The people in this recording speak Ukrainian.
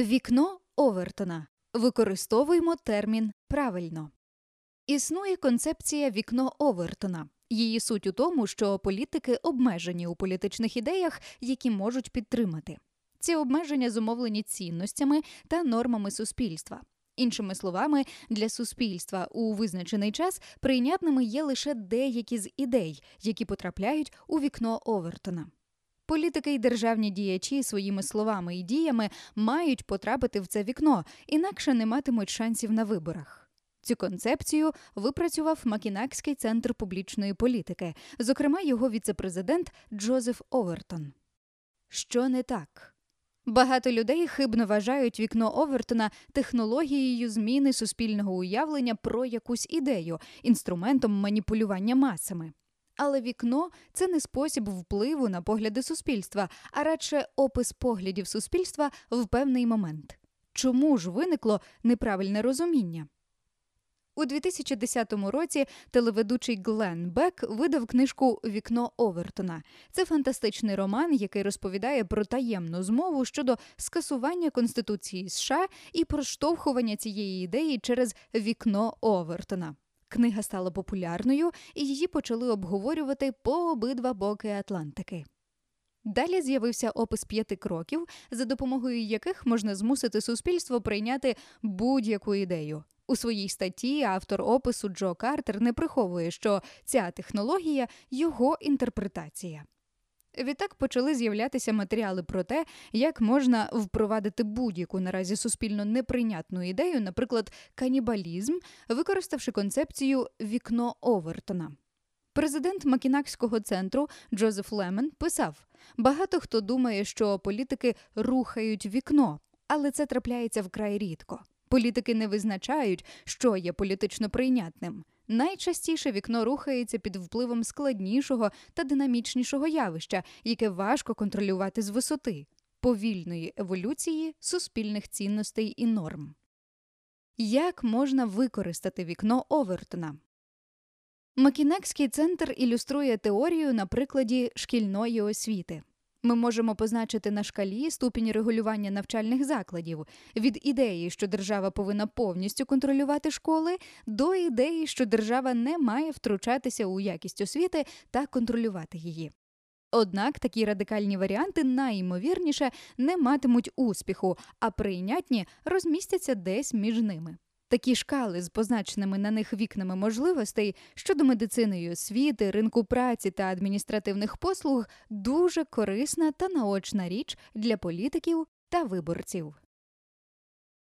Вікно Овертона. Використовуємо термін правильно. Існує концепція вікно Овертона. Її суть у тому, що політики обмежені у політичних ідеях, які можуть підтримати. Ці обмеження зумовлені цінностями та нормами суспільства. Іншими словами, для суспільства у визначений час прийнятними є лише деякі з ідей, які потрапляють у вікно Овертона. Політики й державні діячі своїми словами і діями мають потрапити в це вікно, інакше не матимуть шансів на виборах. Цю концепцію випрацював Макінакський центр публічної політики, зокрема його віцепрезидент Джозеф Овертон. Що не так? Багато людей хибно вважають вікно Овертона технологією зміни суспільного уявлення про якусь ідею, інструментом маніпулювання масами. Але вікно це не спосіб впливу на погляди суспільства, а радше опис поглядів суспільства в певний момент. Чому ж виникло неправильне розуміння? У 2010 році телеведучий Глен Бек видав книжку Вікно Овертона. Це фантастичний роман, який розповідає про таємну змову щодо скасування Конституції США і проштовхування цієї ідеї через вікно Овертона. Книга стала популярною, і її почали обговорювати по обидва боки Атлантики. Далі з'явився опис п'яти кроків, за допомогою яких можна змусити суспільство прийняти будь-яку ідею. У своїй статті автор опису Джо Картер не приховує, що ця технологія його інтерпретація. Відтак почали з'являтися матеріали про те, як можна впровадити будь-яку наразі суспільно неприйнятну ідею, наприклад, канібалізм, використавши концепцію вікно Овертона. Президент Макінакського центру Джозеф Лемен писав: багато хто думає, що політики рухають вікно, але це трапляється вкрай рідко. Політики не визначають, що є політично прийнятним. Найчастіше вікно рухається під впливом складнішого та динамічнішого явища, яке важко контролювати з висоти повільної еволюції суспільних цінностей і норм. Як можна використати вікно Овертона? Макінекський центр ілюструє теорію на прикладі шкільної освіти. Ми можемо позначити на шкалі ступінь регулювання навчальних закладів від ідеї, що держава повинна повністю контролювати школи, до ідеї, що держава не має втручатися у якість освіти та контролювати її. Однак такі радикальні варіанти найімовірніше не матимуть успіху, а прийнятні розмістяться десь між ними. Такі шкали з позначеними на них вікнами можливостей щодо медицини і освіти, ринку праці та адміністративних послуг дуже корисна та наочна річ для політиків та виборців.